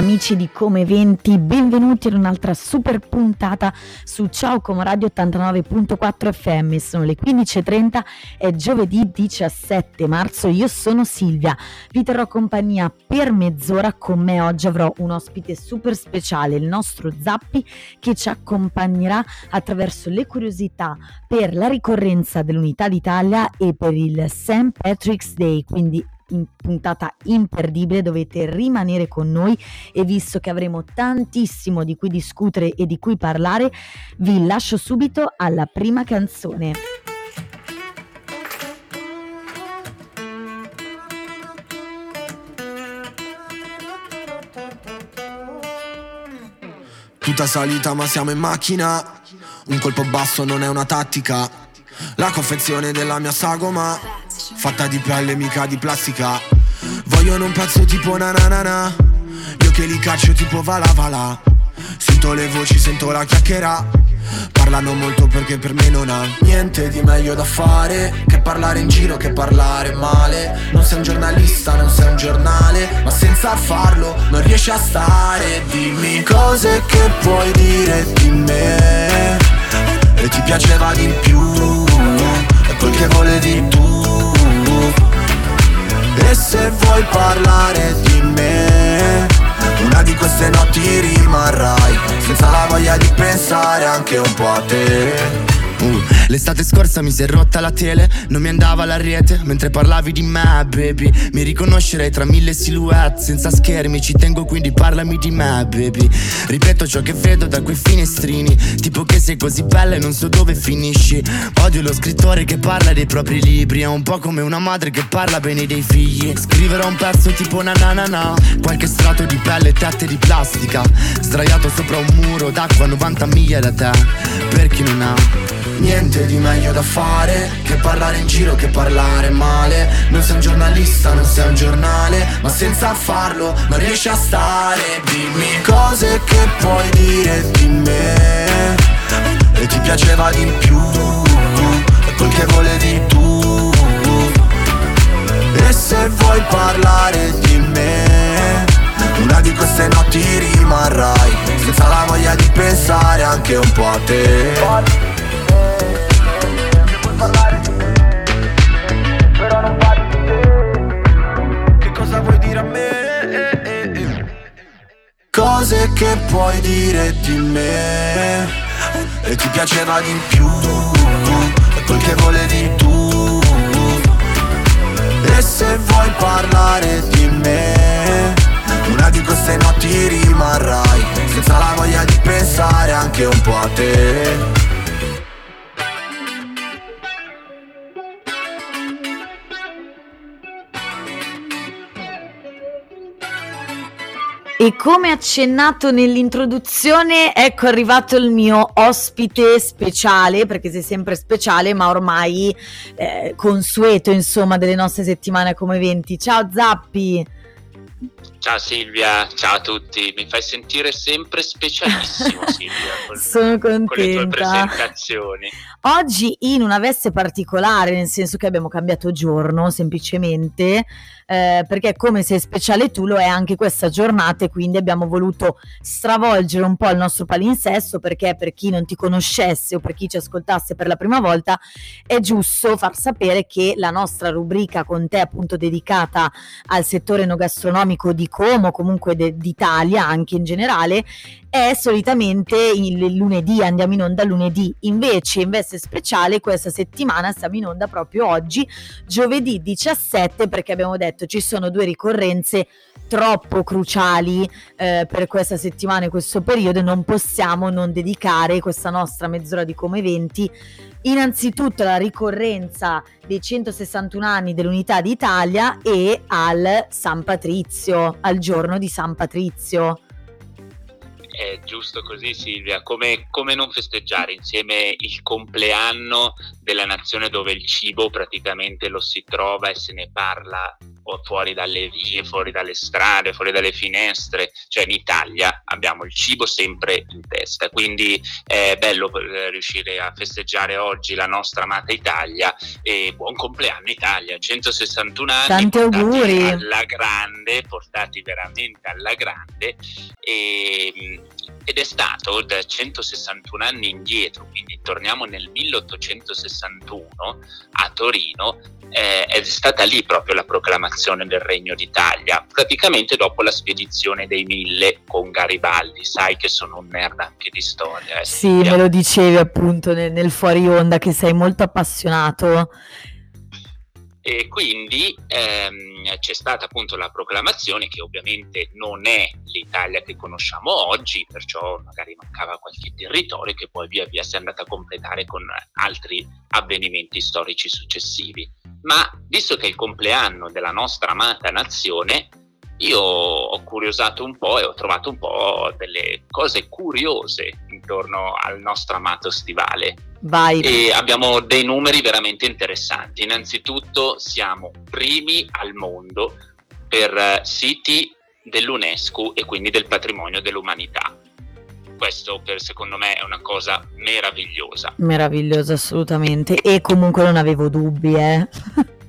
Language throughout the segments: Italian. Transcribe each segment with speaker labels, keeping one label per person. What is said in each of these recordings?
Speaker 1: Amici di Come 20, benvenuti ad un'altra super puntata su Ciao Como Radio 89.4 FM. Sono le 15.30, è giovedì 17 marzo. Io sono Silvia, vi terrò compagnia per mezz'ora. Con me oggi avrò un ospite super speciale, il nostro Zappi, che ci accompagnerà attraverso le curiosità per la ricorrenza dell'Unità d'Italia e per il St. Patrick's Day. Quindi in puntata imperdibile, dovete rimanere con noi e visto che avremo tantissimo di cui discutere e di cui parlare, vi lascio subito alla prima canzone.
Speaker 2: Tutta salita ma siamo in macchina. Un colpo basso non è una tattica. La confezione della mia sagoma Fatta di pelle mica di plastica. Vogliono un pezzo tipo na na na na. Io che li caccio tipo vala vala. Sento le voci, sento la chiacchiera. Parlano molto perché per me non ha niente di meglio da fare Che parlare in giro, che parlare male. Non sei un giornalista, non sei un giornale Ma senza farlo non riesci a stare. Dimmi cose che puoi dire di me. E ti piaceva di più. E quel che volevi tu E se vuoi parlare di me Una di queste notti rimarrai Senza la voglia di pensare anche un po' a te
Speaker 3: Uh, l'estate scorsa mi si è rotta la tele, non mi andava la rete mentre parlavi di me, baby. Mi riconoscerei tra mille silhouette, senza schermi, ci tengo quindi parlami di me, baby. Ripeto ciò che vedo da quei finestrini, tipo che sei così bella e non so dove finisci. Odio lo scrittore che parla dei propri libri, è un po' come una madre che parla bene dei figli. Scriverò un pezzo tipo na na na na, qualche strato di pelle e tette di plastica, sdraiato sopra un muro d'acqua a 90 miglia da te, per chi non ha.
Speaker 2: Niente di meglio da fare Che parlare in giro, che parlare male. Non sei un giornalista, non sei un giornale Ma senza farlo non riesci a stare. Dimmi cose che puoi dire di me. E ti piaceva di più quel che volevi tu. E se vuoi parlare di me Una di queste notti rimarrai Senza la voglia di pensare anche un po' a te Cose che puoi dire di me. E ti piaceva di più E quel che volevi tu. E se vuoi parlare di me Una di queste notti rimarrai Senza la voglia di pensare anche un po' a te
Speaker 1: E come accennato nell'introduzione, ecco arrivato il mio ospite speciale, perché sei sempre speciale, ma ormai eh, consueto, insomma, delle nostre settimane come eventi. Ciao Zappi!
Speaker 4: Ciao Silvia, ciao a tutti, mi fai sentire sempre specialissimo Silvia
Speaker 1: con, Sono contenta. con le
Speaker 4: tue presentazioni.
Speaker 1: Oggi in una veste particolare, nel senso che abbiamo cambiato giorno semplicemente, eh, perché come sei speciale tu lo è anche questa giornata e quindi abbiamo voluto stravolgere un po' il nostro palinsesto perché per chi non ti conoscesse o per chi ci ascoltasse per la prima volta è giusto far sapere che la nostra rubrica con te appunto dedicata al settore enogastronomico di Como, comunque de- d'Italia anche in generale, è solitamente il lunedì, andiamo in onda lunedì, invece in veste speciale questa settimana siamo in onda proprio oggi, giovedì 17, perché abbiamo detto ci sono due ricorrenze troppo cruciali eh, per questa settimana e questo periodo. Non possiamo non dedicare questa nostra mezz'ora di come eventi innanzitutto alla ricorrenza dei 161 anni dell'unità d'Italia e al San Patrizio, al giorno di San Patrizio
Speaker 4: è giusto così Silvia, come, come, non festeggiare insieme il compleanno della nazione dove il cibo praticamente lo si trova e se ne parla fuori dalle vie, fuori dalle strade, fuori dalle finestre, cioè in Italia abbiamo il cibo sempre in testa, quindi è bello eh, riuscire a festeggiare oggi la nostra amata Italia e buon compleanno Italia, 161 anni,
Speaker 1: tanti auguri.
Speaker 4: alla grande, portati veramente alla grande. E ed è stato da 161 anni indietro, quindi torniamo nel 1861 a Torino, eh, è stata lì proprio la proclamazione del Regno d'Italia, praticamente dopo la spedizione dei Mille con Garibaldi, sai che sono un nerd anche di storia.
Speaker 1: Eh, sì, me lo dicevi appunto nel, nel fuori onda che sei molto appassionato
Speaker 4: e quindi ehm, c'è stata appunto la proclamazione che ovviamente non è l'Italia che conosciamo oggi, perciò magari mancava qualche territorio che poi via via si è andata a completare con altri avvenimenti storici successivi. Ma visto che è il compleanno della nostra amata nazione, io ho curiosato un po' e ho trovato un po' delle cose curiose intorno al nostro amato stivale.
Speaker 1: Vai.
Speaker 4: E abbiamo dei numeri veramente interessanti. Innanzitutto siamo primi al mondo per eh, siti dell'UNESCO e quindi del patrimonio dell'umanità. Questo per, secondo me è una cosa meravigliosa.
Speaker 1: Meravigliosa assolutamente e comunque non avevo dubbi, eh.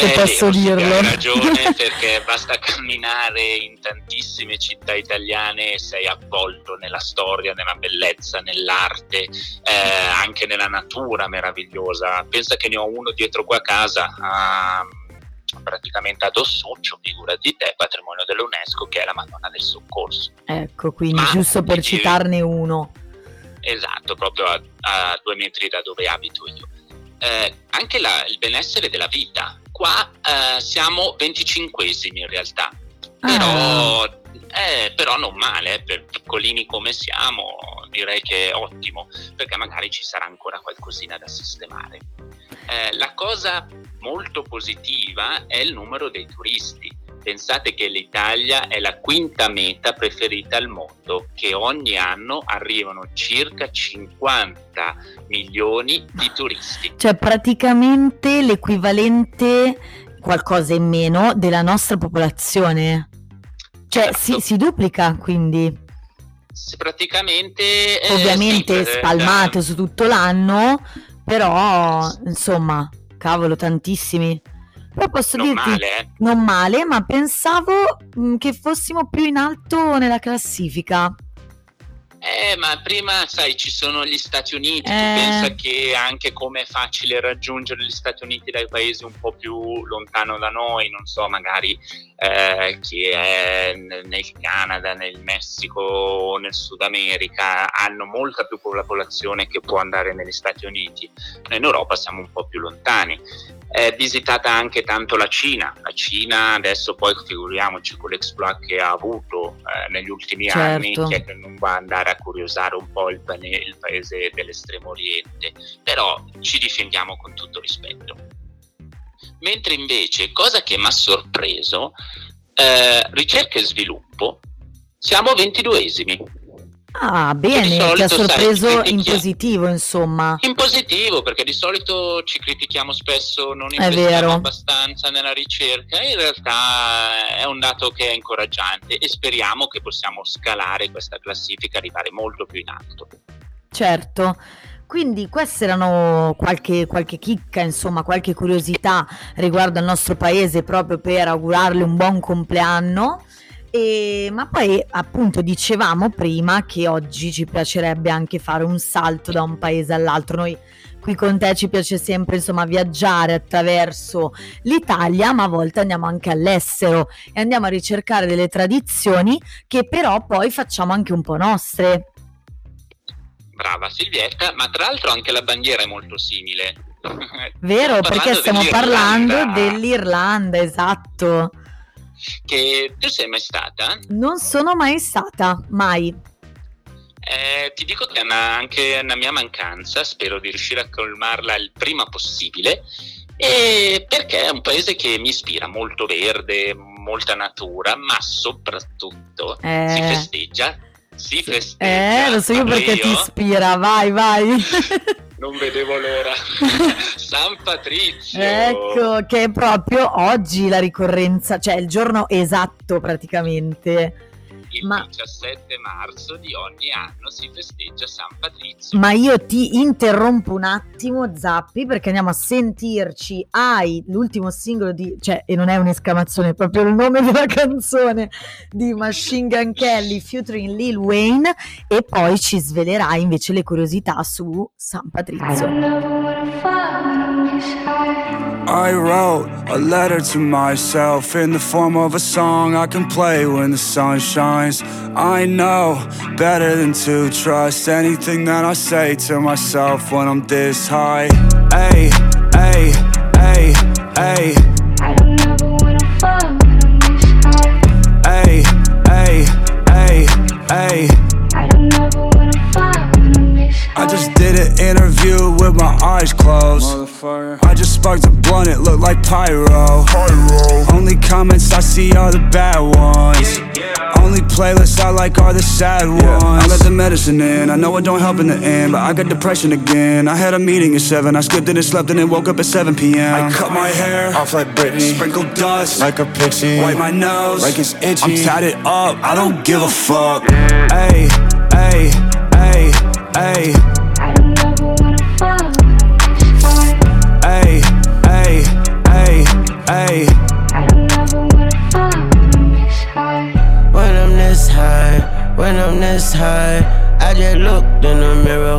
Speaker 1: se eh, posso dirlo.
Speaker 4: Hai ragione perché basta camminare in tantissime città italiane e sei avvolto nella storia, nella bellezza, nell'arte, eh, anche nella natura meravigliosa. Pensa che ne ho uno dietro qua a casa. A, praticamente ad Ossoccio, figura di te, patrimonio dell'UNESCO, che è la Madonna del Soccorso.
Speaker 1: Ecco, quindi Ma, giusto per citarne uno.
Speaker 4: Esatto, proprio a, a, due metri da dove abito io. Eh, anche la, il benessere della vita, qua eh, siamo 25esimi in realtà, però, ah. eh, però non male, eh, per piccolini come siamo direi che è ottimo, perché magari ci sarà ancora qualcosina da sistemare. Eh, la cosa molto positiva è il numero dei turisti. Pensate che l'Italia è la quinta meta preferita al mondo, che ogni anno arrivano circa 50 milioni di turisti.
Speaker 1: Cioè praticamente l'equivalente, qualcosa in meno, della nostra popolazione. Cioè certo. si, si, duplica quindi.
Speaker 4: Praticamente...
Speaker 1: Eh, Ovviamente sì, spalmato eh, su tutto l'anno, però insomma, cavolo, tantissimi. Però posso
Speaker 4: non
Speaker 1: dirti,
Speaker 4: male, eh.
Speaker 1: non male, ma pensavo che fossimo più in alto nella classifica.
Speaker 4: Eh, ma prima, sai, ci sono gli Stati Uniti, eh... tu pensa che anche come è facile raggiungere gli Stati Uniti dai paesi un po' più lontano da noi, non so, magari eh, chi è nel Canada, nel Messico o nel Sud America, hanno molta più popolazione che può andare negli Stati Uniti. Noi in Europa siamo un po' più lontani è visitata anche tanto la Cina. La Cina adesso poi figuriamoci con l'exploit che ha avuto eh, negli ultimi certo. anni, chi è che non va ad andare a curiosare un po' il, il paese dell'estremo oriente, però ci difendiamo con tutto rispetto. Mentre invece, cosa che mi ha sorpreso, eh, ricerca e sviluppo, siamo ventiduesimi
Speaker 1: Ah, bene, ti ha sorpreso sai, in positivo, insomma.
Speaker 4: In positivo, perché di solito ci critichiamo spesso, non investiamo abbastanza nella ricerca, in realtà è un dato che è incoraggiante e speriamo che possiamo scalare questa classifica, arrivare molto più in alto.
Speaker 1: Certo. Quindi queste erano qualche, qualche chicca, insomma, qualche curiosità riguardo al nostro paese proprio per augurarle un buon compleanno. E, ma poi appunto dicevamo prima che oggi ci piacerebbe anche fare un salto da un paese all'altro. Noi qui con te ci piace sempre insomma viaggiare attraverso l'Italia, ma a volte andiamo anche all'estero e andiamo a ricercare delle tradizioni che però poi facciamo anche un po' nostre.
Speaker 4: Brava Silvietta, ma tra l'altro anche la bandiera è molto simile.
Speaker 1: Vero, perché stiamo parlando dell'Irlanda, esatto.
Speaker 4: Che tu sei mai stata?
Speaker 1: Non sono mai stata, mai.
Speaker 4: Eh, ti dico che è una, anche una mia mancanza, spero di riuscire a colmarla il prima possibile, e perché è un paese che mi ispira, molto verde, molta natura, ma soprattutto eh. si festeggia. Si festeggia.
Speaker 1: Eh, lo so io perché ti ispira, vai, vai.
Speaker 4: non vedevo l'ora. San Patrizio.
Speaker 1: Ecco, che è proprio oggi la ricorrenza, cioè il giorno esatto praticamente
Speaker 4: il ma, 17 marzo di ogni anno si festeggia San Patrizio.
Speaker 1: Ma io ti interrompo un attimo, Zappi, perché andiamo a sentirci Hai, l'ultimo singolo di, cioè, e non è un'esclamazione, è proprio il nome della canzone di Machine Gun Kelly featuring Lil Wayne e poi ci svelerai invece le curiosità su San Patrizio.
Speaker 5: I wrote a letter to myself in the form of a song I can play when the sun shines. I know better than to trust anything that I say to myself when I'm this high. Hey, hey, hey, hey. I don't ever wanna fall when I'm high. Hey, hey, hey, hey. I don't ever wanna fall when I'm high. I just did an interview with my eyes closed. I just sparked a blunt, it looked like pyro. pyro. Only comments I see are the bad ones. Yeah, yeah. Only playlists I like are the sad ones. I let the medicine in, I know it don't help in the end, but I got depression again. I had a meeting at 7, I skipped it and slept and then woke up at 7 p.m. I cut my hair off like Britney, sprinkled dust like a pixie, wipe my nose like it's itchy. I'm tatted up, I don't give a fuck. Hey, hey, hey, hey.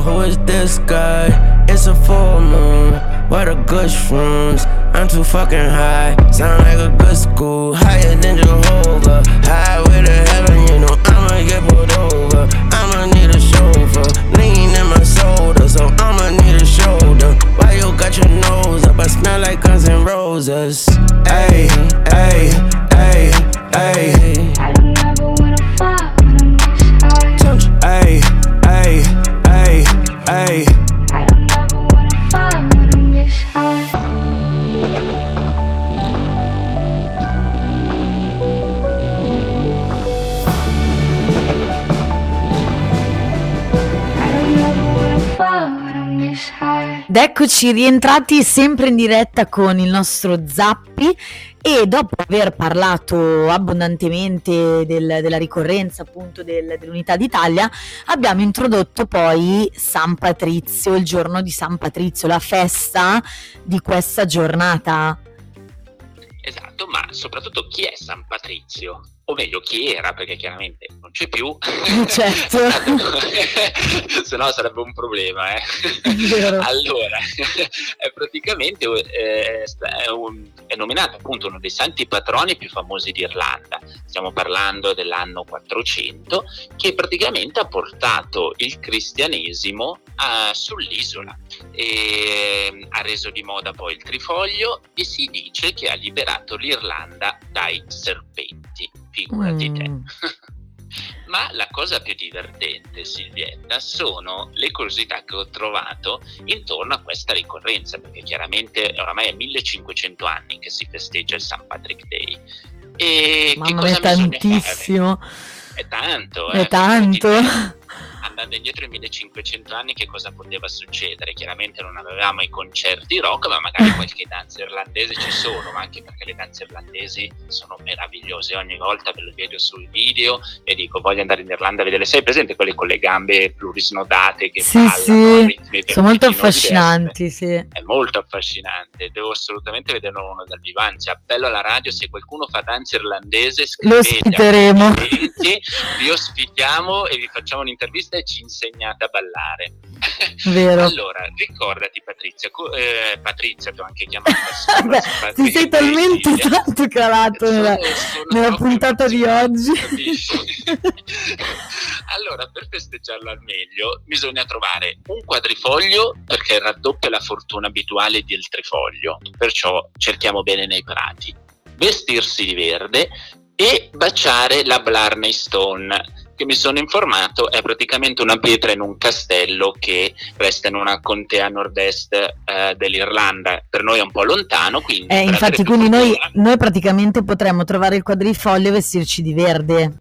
Speaker 5: Who is this guy? It's a full moon. What a good shrooms. I'm too fucking high. Sound like a good school. Higher than Jehovah. Highway to heaven, you know I'ma get pulled over. I'ma need a chauffeur. Lean in my shoulder, so I'ma need a shoulder. Why you got your nose up? I smell like Guns N' Roses. Ayy, ayy, ayy, ayy.
Speaker 1: Ed eccoci rientrati sempre in diretta con il nostro Zappi e dopo aver parlato abbondantemente del, della ricorrenza appunto del, dell'Unità d'Italia abbiamo introdotto poi San Patrizio, il giorno di San Patrizio, la festa di questa giornata.
Speaker 4: Esatto, ma soprattutto chi è San Patrizio? O meglio chi era, perché chiaramente non c'è più,
Speaker 1: certo.
Speaker 4: se no sarebbe un problema. Eh. allora, è praticamente eh, è, un, è, nominato appunto uno dei santi patroni più famosi d'Irlanda, stiamo parlando dell'anno 400, che praticamente ha portato il cristianesimo a, sull'isola, e, ha reso di moda poi il trifoglio e si dice che ha liberato l'Irlanda dai serpenti figurati mm. te. Ma la cosa più divertente, Silvietta, sono le curiosità che ho trovato intorno a questa ricorrenza, perché chiaramente oramai è 1500 anni che si festeggia il St. Patrick Day.
Speaker 1: E Mamma, è tantissimo.
Speaker 4: È tanto,
Speaker 1: è eh, tanto
Speaker 4: andando indietro i 1500 anni che cosa poteva succedere? Chiaramente non avevamo i concerti rock, ma magari qualche danza irlandese ci sono, ma anche perché le danze irlandesi sono meravigliose. Ogni volta ve lo vedo sul video e dico voglio andare in Irlanda a vedere. Sei presente quelle con le gambe plurisnodate che
Speaker 1: sì, ballano? Sì, sono molto affascinanti, sì.
Speaker 4: È molto affascinante, devo assolutamente vederlo uno dal vivo. Anzi, appello alla radio, se qualcuno fa danza irlandese,
Speaker 1: lo ospiteremo.
Speaker 4: Vi ospitiamo e vi facciamo un'intervista e ci insegnate a ballare.
Speaker 1: Vero.
Speaker 4: allora, ricordati Patrizia, eh, Patrizia ti ho anche chiamato.
Speaker 1: Ti sei talmente tanto calato nella, nella puntata di oggi.
Speaker 4: allora, per festeggiarlo al meglio bisogna trovare un quadrifoglio perché raddoppia la fortuna abituale del trifoglio, perciò cerchiamo bene nei prati. Vestirsi di verde e baciare la Blarney Stone che mi sono informato è praticamente una pietra in un castello che resta in una contea nord-est eh, dell'Irlanda. Per noi è un po' lontano, quindi...
Speaker 1: Eh, infatti, quindi noi, noi, praticamente potremmo trovare il quadrifoglio e vestirci di verde.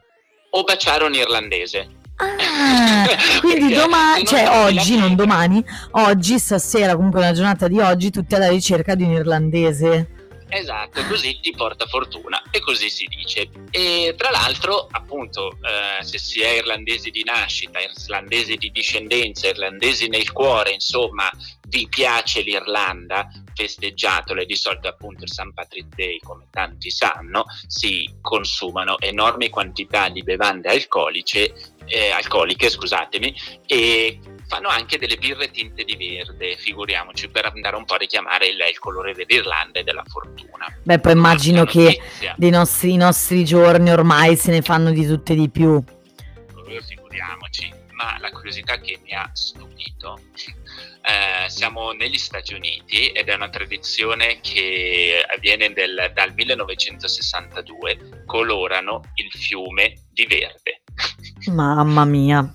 Speaker 4: O baciare un irlandese.
Speaker 1: Ah, quindi domani, cioè oggi, non domani, oggi, stasera, comunque la giornata di oggi, tutti alla ricerca di un irlandese.
Speaker 4: Esatto, così ti porta fortuna e così si dice. E tra l'altro, appunto, eh, se si è irlandesi di nascita, irlandesi di discendenza, irlandesi nel cuore, insomma, vi piace l'Irlanda, festeggiatole, di solito appunto il St. Patrick Day, come tanti sanno, si consumano enormi quantità di bevande alcoliche, eh, alcoliche scusatemi, e fanno anche delle birre tinte di verde, figuriamoci, per andare un po' a richiamare il, il colore dell'Irlanda e della fortuna.
Speaker 1: Beh, poi immagino che dei nostri, nostri giorni ormai se ne fanno di tutte di più.
Speaker 4: Figuriamoci, ma la curiosità che mi ha stupito eh, siamo negli Stati Uniti ed è una tradizione che avviene del, dal 1962, colorano il fiume di verde.
Speaker 1: Mamma mia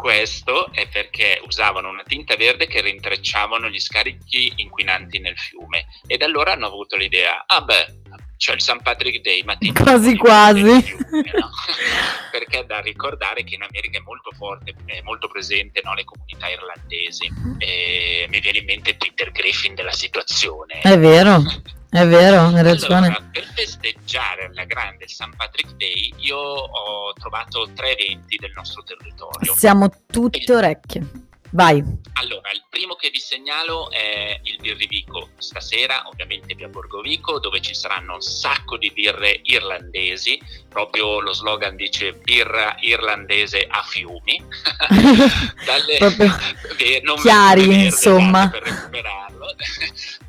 Speaker 4: questo è perché usavano una tinta verde che rintrecciavano gli scarichi inquinanti nel fiume e da allora hanno avuto l'idea, ah beh, c'è il St. Patrick Day, ma tinta
Speaker 1: quasi quasi.
Speaker 4: Fiume, no? perché è da ricordare che in America è molto forte, è molto presente no, le comunità irlandesi. E mi viene in mente Peter Griffin della situazione.
Speaker 1: È vero. È vero, hai ragione.
Speaker 4: Allora, per festeggiare alla grande St. Patrick Day, io ho trovato tre eventi del nostro territorio.
Speaker 1: Siamo tutte orecchie. Vai.
Speaker 4: Allora, il primo che vi segnalo è il Birrivico stasera, ovviamente via Borgovico, dove ci saranno un sacco di birre irlandesi, proprio lo slogan dice birra irlandese a fiumi.
Speaker 1: Dalle, proprio beh, chiari, verde, insomma.
Speaker 4: Per recuperarlo.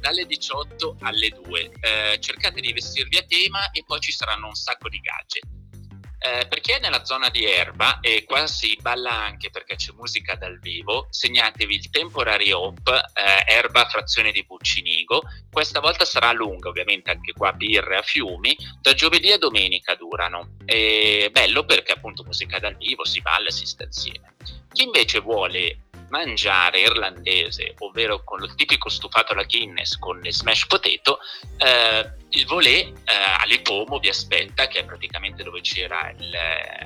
Speaker 4: Dalle 18 alle 2. Eh, cercate di vestirvi a tema e poi ci saranno un sacco di gadget eh, per chi è nella zona di Erba, e qua si balla anche perché c'è musica dal vivo, segnatevi il Temporary Hop, eh, Erba frazione di Buccinigo. Questa volta sarà lunga, ovviamente anche qua birre a fiumi, da giovedì a domenica durano. È bello perché appunto musica dal vivo, si balla e si sta insieme. Chi invece vuole mangiare irlandese, ovvero con il tipico stufato alla Guinness con le smash potato, eh, il volé eh, all'Ipomo vi aspetta, che è praticamente dove c'era il,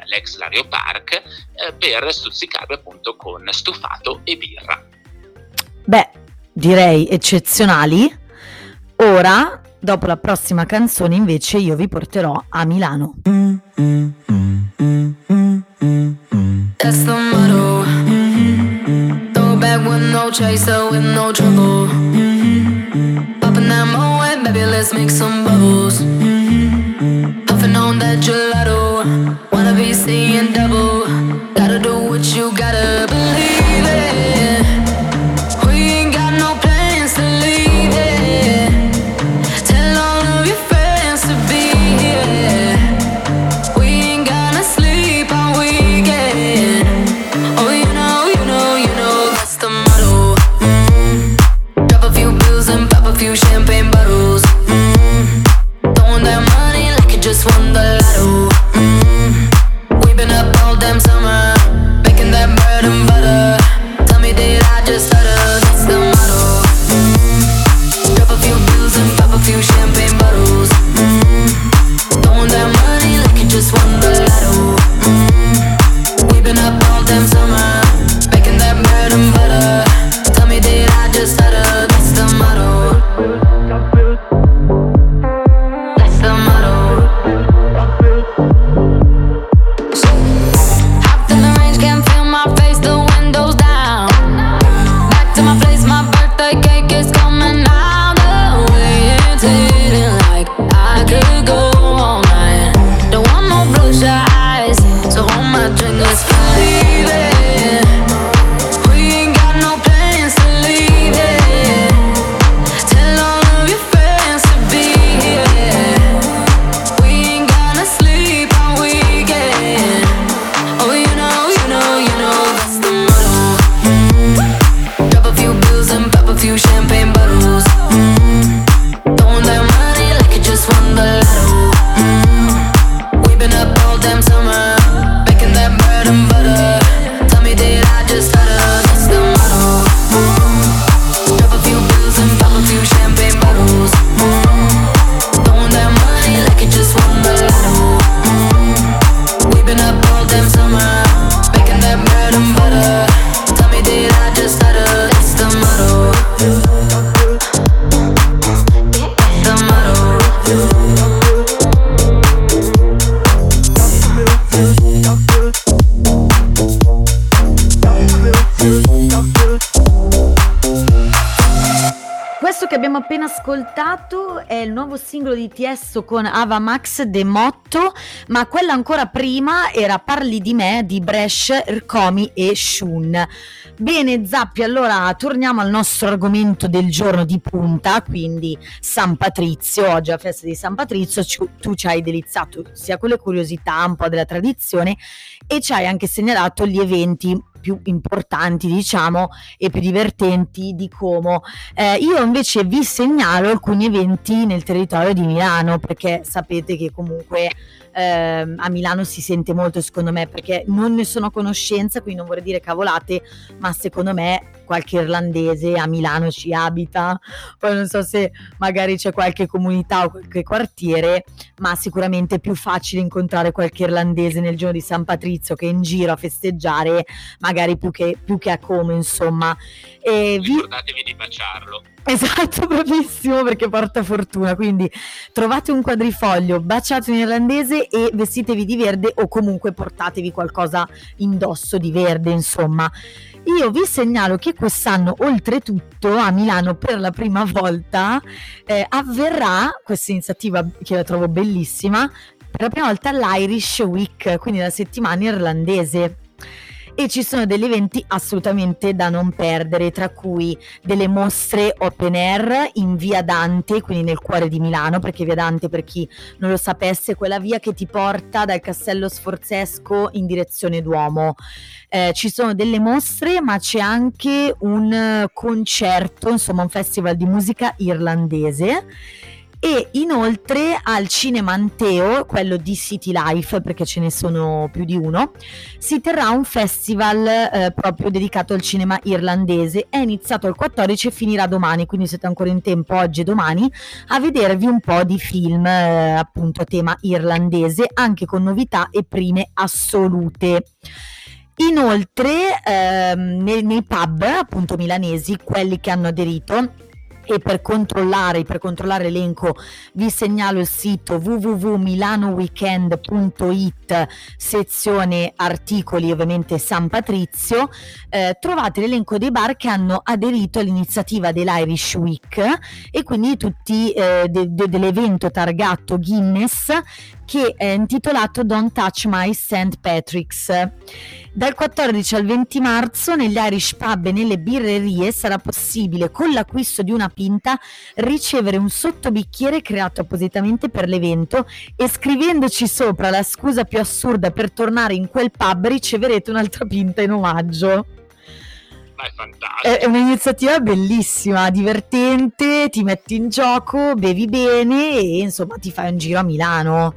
Speaker 4: l'ex Lario Park, eh, per stuzzicarvi appunto con stufato e birra.
Speaker 1: Beh, direi eccezionali. Ora, dopo la prossima canzone, invece, io vi porterò a Milano. That's ascoltato è il nuovo singolo di Tiesto con Ava Max De Motto, ma quella ancora prima era Parli di me di Bresh, Rkomi e Shun. Bene Zappi, allora torniamo al nostro argomento del giorno di punta, quindi San Patrizio, oggi è la festa di San Patrizio, tu ci hai delizzato sia con le curiosità, un po' della tradizione e ci hai anche segnalato gli eventi più importanti, diciamo, e più divertenti di Como. Eh, io invece vi segnalo alcuni eventi nel territorio di Milano, perché sapete che comunque eh, a Milano si sente molto, secondo me, perché non ne sono a conoscenza, quindi non vorrei dire cavolate, ma secondo me qualche irlandese a Milano ci abita, poi non so se magari c'è qualche comunità o qualche quartiere, ma sicuramente è più facile incontrare qualche irlandese nel giorno di San Patrizio che in giro a festeggiare, magari più che, più che a come, insomma.
Speaker 4: E Ricordatevi vi... di baciarlo.
Speaker 1: Esatto, bravissimo perché porta fortuna. Quindi trovate un quadrifoglio, baciate in irlandese e vestitevi di verde o comunque portatevi qualcosa indosso di verde, insomma. Io vi segnalo che quest'anno, oltretutto, a Milano per la prima volta eh, avverrà questa iniziativa che la trovo bellissima. Per la prima volta l'Irish Week, quindi la settimana irlandese e ci sono degli eventi assolutamente da non perdere, tra cui delle mostre open air in via Dante, quindi nel cuore di Milano, perché via Dante, per chi non lo sapesse, è quella via che ti porta dal Castello Sforzesco in direzione Duomo. Eh, ci sono delle mostre, ma c'è anche un concerto, insomma un festival di musica irlandese e inoltre al Cinema Anteo, quello di City Life, perché ce ne sono più di uno, si terrà un festival eh, proprio dedicato al cinema irlandese. È iniziato il 14 e finirà domani, quindi siete ancora in tempo oggi e domani a vedervi un po' di film eh, appunto a tema irlandese, anche con novità e prime assolute. Inoltre ehm, nei, nei pub appunto milanesi, quelli che hanno aderito, e per controllare, per controllare l'elenco vi segnalo il sito www.milanoweekend.it sezione articoli ovviamente San Patrizio. Eh, trovate l'elenco dei bar che hanno aderito all'iniziativa dell'Irish Week e quindi tutti eh, de- de- dell'evento targato Guinness che è intitolato Don't Touch My St. Patrick's. Dal 14 al 20 marzo negli Irish Pub e nelle birrerie sarà possibile con l'acquisto di una pinta ricevere un sottobicchiere creato appositamente per l'evento e scrivendoci sopra la scusa più assurda per tornare in quel pub riceverete un'altra pinta in omaggio.
Speaker 4: È fantastico.
Speaker 1: È un'iniziativa bellissima, divertente, ti metti in gioco, bevi bene e insomma ti fai un giro a Milano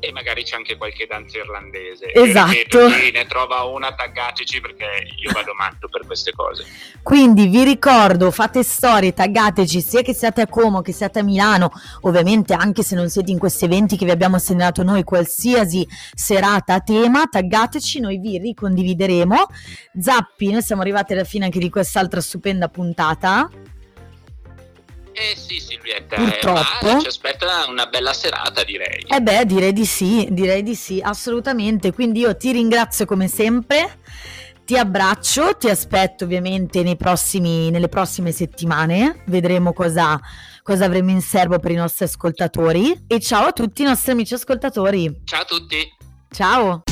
Speaker 4: e magari c'è anche qualche danza irlandese.
Speaker 1: Esatto.
Speaker 4: Ripeto, ne trova una, taggateci perché io vado matto per queste cose.
Speaker 1: Quindi vi ricordo, fate storie, taggateci sia che siate a Como che siate a Milano, ovviamente anche se non siete in questi eventi che vi abbiamo segnalato noi, qualsiasi serata a tema, taggateci, noi vi ricondivideremo. Zappi, noi siamo arrivati alla fine anche di quest'altra stupenda puntata.
Speaker 4: Eh sì Silvietta,
Speaker 1: Purtroppo.
Speaker 4: Eh, ci aspetta una bella serata direi.
Speaker 1: Eh beh, direi di sì, direi di sì, assolutamente. Quindi io ti ringrazio come sempre, ti abbraccio, ti aspetto ovviamente prossimi, nelle prossime settimane, vedremo cosa, cosa avremo in serbo per i nostri ascoltatori. E ciao a tutti i nostri amici ascoltatori.
Speaker 4: Ciao a tutti.
Speaker 1: Ciao.